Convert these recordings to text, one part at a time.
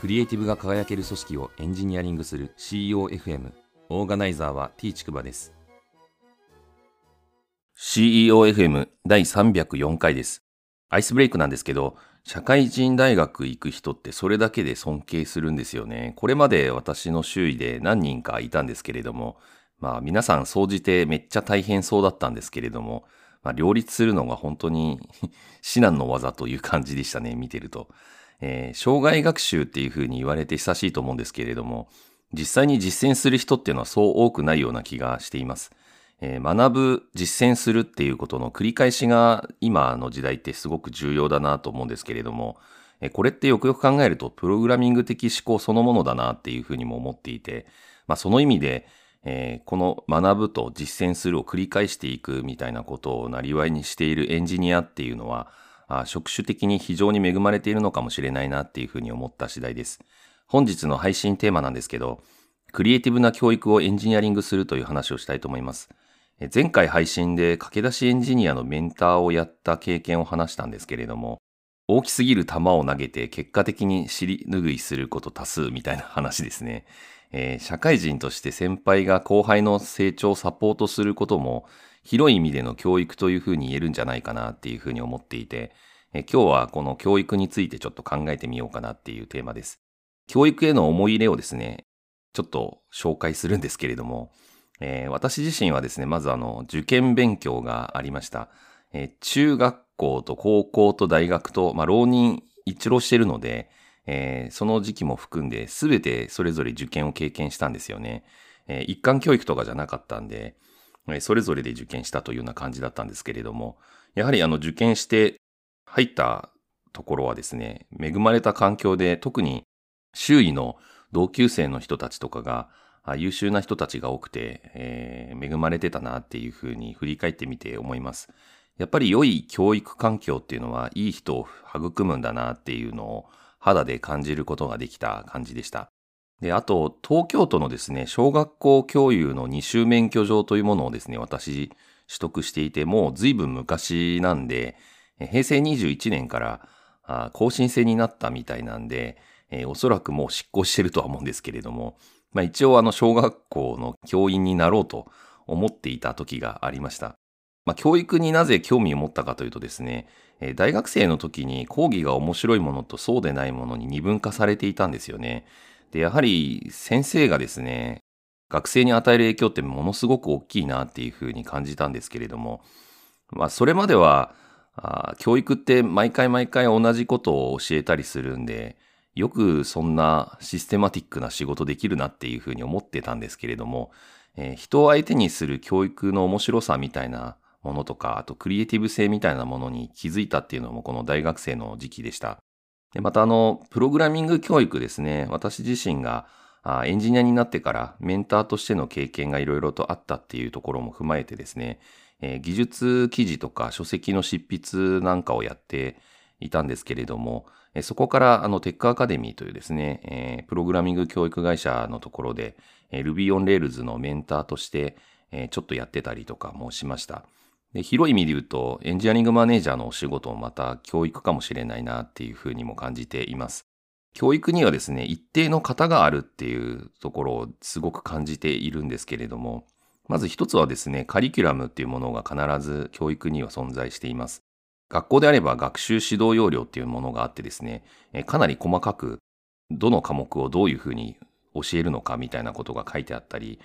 クリエイティブが輝ける組織をエンジニアリングする CEOFM オーガナイザーは T ちくばです。CEOFM 第304回です。アイスブレイクなんですけど社会人大学行く人ってそれだけで尊敬するんですよね。これまで私の周囲で何人かいたんですけれどもまあ皆さん総じてめっちゃ大変そうだったんですけれどもまあ、両立するのが本当に 至難の技という感じでしたね、見てると。えー、障害学習っていうふうに言われて久しいと思うんですけれども、実際に実践する人っていうのはそう多くないような気がしています。えー、学ぶ、実践するっていうことの繰り返しが今の時代ってすごく重要だなと思うんですけれども、えー、これってよくよく考えるとプログラミング的思考そのものだなっていうふうにも思っていて、まあその意味で、えー、この学ぶと実践するを繰り返していくみたいなことをなりわいにしているエンジニアっていうのは、あ職種的に非常に恵まれているのかもしれないなっていうふうに思った次第です。本日の配信テーマなんですけど、クリエイティブな教育をエンジニアリングするという話をしたいと思います。前回配信で駆け出しエンジニアのメンターをやった経験を話したんですけれども、大きすぎる球を投げて結果的に尻拭いすること多数みたいな話ですね。えー、社会人として先輩が後輩の成長をサポートすることも広い意味での教育というふうに言えるんじゃないかなっていうふうに思っていて、えー、今日はこの教育についてちょっと考えてみようかなっていうテーマです。教育への思い入れをですね、ちょっと紹介するんですけれども、えー、私自身はですね、まずあの、受験勉強がありました。えー、中学校と高校と大学と、まあ、浪人一浪してるので、えー、その時期も含んで、すべてそれぞれ受験を経験したんですよね。えー、一貫教育とかじゃなかったんで、えー、それぞれで受験したというような感じだったんですけれども、やはりあの受験して入ったところはですね、恵まれた環境で特に周囲の同級生の人たちとかが優秀な人たちが多くて、えー、恵まれてたなっていうふうに振り返ってみて思います。やっぱり良い教育環境っていうのはいい人を育むんだなっていうのを肌で感じることができた感じでした。で、あと、東京都のですね、小学校教諭の二種免許状というものをですね、私、取得していて、もう随分昔なんで、平成21年から更新制になったみたいなんで、えー、おそらくもう執行してるとは思うんですけれども、まあ一応あの小学校の教員になろうと思っていた時がありました。まあ教育になぜ興味を持ったかというとですね、え大学生の時に講義が面白いものとそうでないものに二分化されていたんですよね。で、やはり先生がですね、学生に与える影響ってものすごく大きいなっていうふうに感じたんですけれども、まあそれまでは、あ教育って毎回毎回同じことを教えたりするんで、よくそんなシステマティックな仕事できるなっていうふうに思ってたんですけれども、えー、人を相手にする教育の面白さみたいなものとか、あとクリエイティブ性みたいなものに気づいたっていうのもこの大学生の時期でした。でまたあの、プログラミング教育ですね。私自身がエンジニアになってからメンターとしての経験がいろいろとあったっていうところも踏まえてですね、えー、技術記事とか書籍の執筆なんかをやっていたんですけれども、えー、そこからあのテックアカデミーというですね、えー、プログラミング教育会社のところで、えー、Ruby on Rails のメンターとして、えー、ちょっとやってたりとかもしました。で広い意味で言うと、エンジニアリングマネージャーのお仕事もまた教育かもしれないなっていうふうにも感じています。教育にはですね、一定の型があるっていうところをすごく感じているんですけれども、まず一つはですね、カリキュラムっていうものが必ず教育には存在しています。学校であれば学習指導要領っていうものがあってですね、かなり細かくどの科目をどういうふうに教えるのかみたいなことが書いてあったり、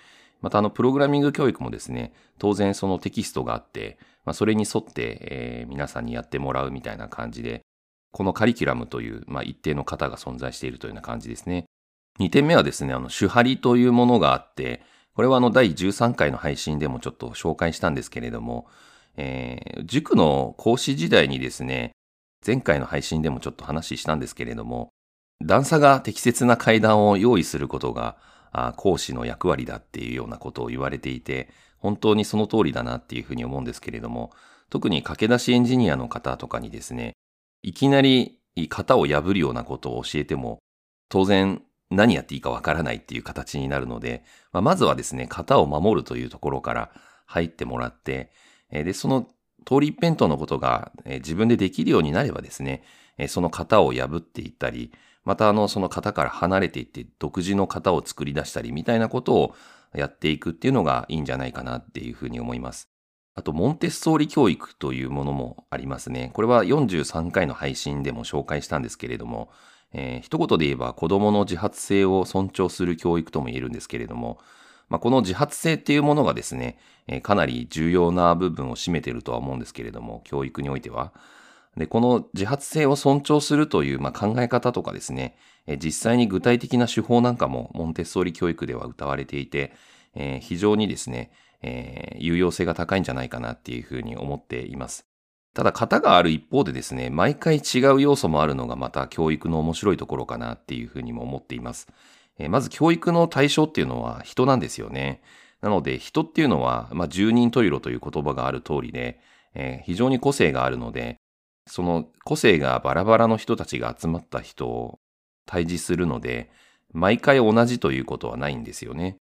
またあの、プログラミング教育もですね、当然そのテキストがあって、まあ、それに沿って、えー、皆さんにやってもらうみたいな感じで、このカリキュラムという、まあ、一定の型が存在しているというような感じですね。2点目はですね、あの、主張りというものがあって、これはあの、第13回の配信でもちょっと紹介したんですけれども、えー、塾の講師時代にですね、前回の配信でもちょっと話したんですけれども、段差が適切な階段を用意することが、講師の役割だっていうようなことを言われていて、本当にその通りだなっていうふうに思うんですけれども、特に駆け出しエンジニアの方とかにですね、いきなり型を破るようなことを教えても、当然何やっていいかわからないっていう形になるので、まあ、まずはですね、型を守るというところから入ってもらって、で、その通り一辺倒のことが自分でできるようになればですね、えその型を破っていったり、またあの、その型から離れていって独自の型を作り出したりみたいなことをやっていくっていうのがいいんじゃないかなっていうふうに思います。あと、モンテッソーリ教育というものもありますね。これは43回の配信でも紹介したんですけれども、えー、一言で言えば子供の自発性を尊重する教育とも言えるんですけれども、まあ、この自発性っていうものがですね、えー、かなり重要な部分を占めているとは思うんですけれども、教育においては。で、この自発性を尊重するという、まあ、考え方とかですね、え、実際に具体的な手法なんかもモンテッソーリ教育では謳われていて、えー、非常にですね、えー、有用性が高いんじゃないかなっていうふうに思っています。ただ型がある一方でですね、毎回違う要素もあるのがまた教育の面白いところかなっていうふうにも思っています。えー、まず教育の対象っていうのは人なんですよね。なので人っていうのは、まあ、十人十色という言葉がある通りで、えー、非常に個性があるので、その個性がバラバラの人たちが集まった人を対峙するので、毎回同じということはないんですよね。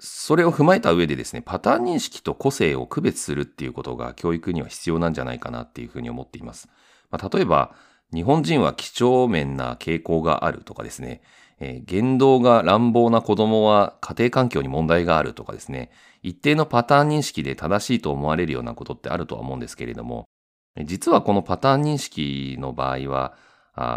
それを踏まえた上でですね、パターン認識と個性を区別するっていうことが教育には必要なんじゃないかなっていうふうに思っています。まあ、例えば、日本人は几帳面な傾向があるとかですね、えー、言動が乱暴な子供は家庭環境に問題があるとかですね、一定のパターン認識で正しいと思われるようなことってあるとは思うんですけれども、実はこのパターン認識の場合は、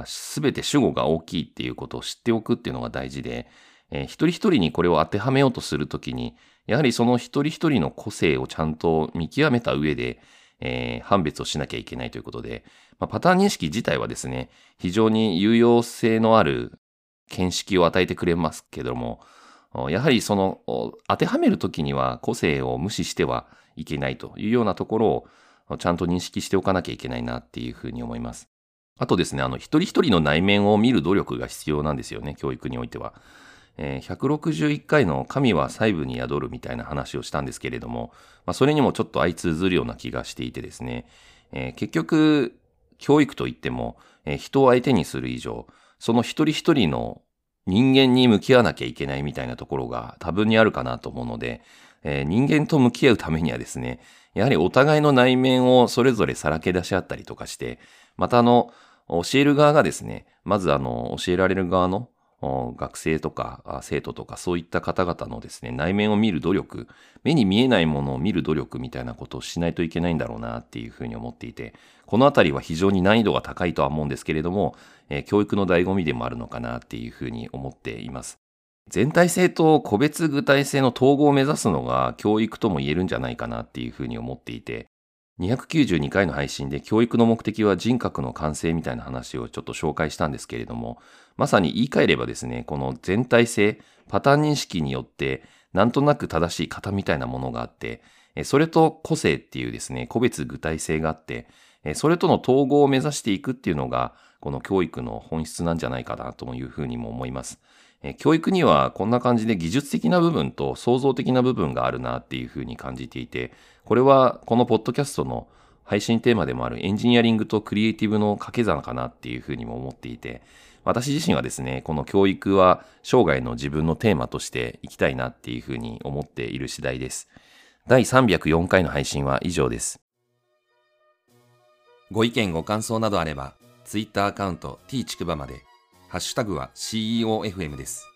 すべて主語が大きいっていうことを知っておくっていうのが大事で、えー、一人一人にこれを当てはめようとするときに、やはりその一人一人の個性をちゃんと見極めた上で、えー、判別をしなきゃいけないということで、まあ、パターン認識自体はですね、非常に有用性のある見識を与えてくれますけども、やはりその当てはめるときには個性を無視してはいけないというようなところをちゃんと認識しておかなきゃいけないなっていうふうに思います。あとですね、あの一人一人の内面を見る努力が必要なんですよね、教育においては。えー、161回の神は細部に宿るみたいな話をしたんですけれども、まあ、それにもちょっと相通ずるような気がしていてですね、えー、結局、教育といっても、えー、人を相手にする以上、その一人一人の人間に向き合わなきゃいけないみたいなところが多分にあるかなと思うので、えー、人間と向き合うためにはですね、やはりお互いの内面をそれぞれさらけ出し合ったりとかして、またあの、教える側がですね、まずあの、教えられる側の学生とか生徒とかそういった方々のですね、内面を見る努力、目に見えないものを見る努力みたいなことをしないといけないんだろうなっていうふうに思っていて、このあたりは非常に難易度が高いとは思うんですけれども、えー、教育の醍醐味でもあるのかなっていうふうに思っています。全体性と個別具体性の統合を目指すのが教育とも言えるんじゃないかなっていうふうに思っていて、292回の配信で教育の目的は人格の完成みたいな話をちょっと紹介したんですけれども、まさに言い換えればですね、この全体性、パターン認識によって、なんとなく正しい型みたいなものがあって、それと個性っていうですね、個別具体性があって、それとの統合を目指していくっていうのが、この教育の本質なんじゃないかなというふうにも思います。教育にはこんな感じで技術的な部分と創造的な部分があるなっていうふうに感じていて、これはこのポッドキャストの配信テーマでもあるエンジニアリングとクリエイティブの掛け算かなっていうふうにも思っていて、私自身はですね、この教育は生涯の自分のテーマとしていきたいなっていうふうに思っている次第です。第304回の配信は以上です。ご意見ご感想などあれば、ツイッターアカウント t ちくばまで、ハッシュタグは CEOFM です。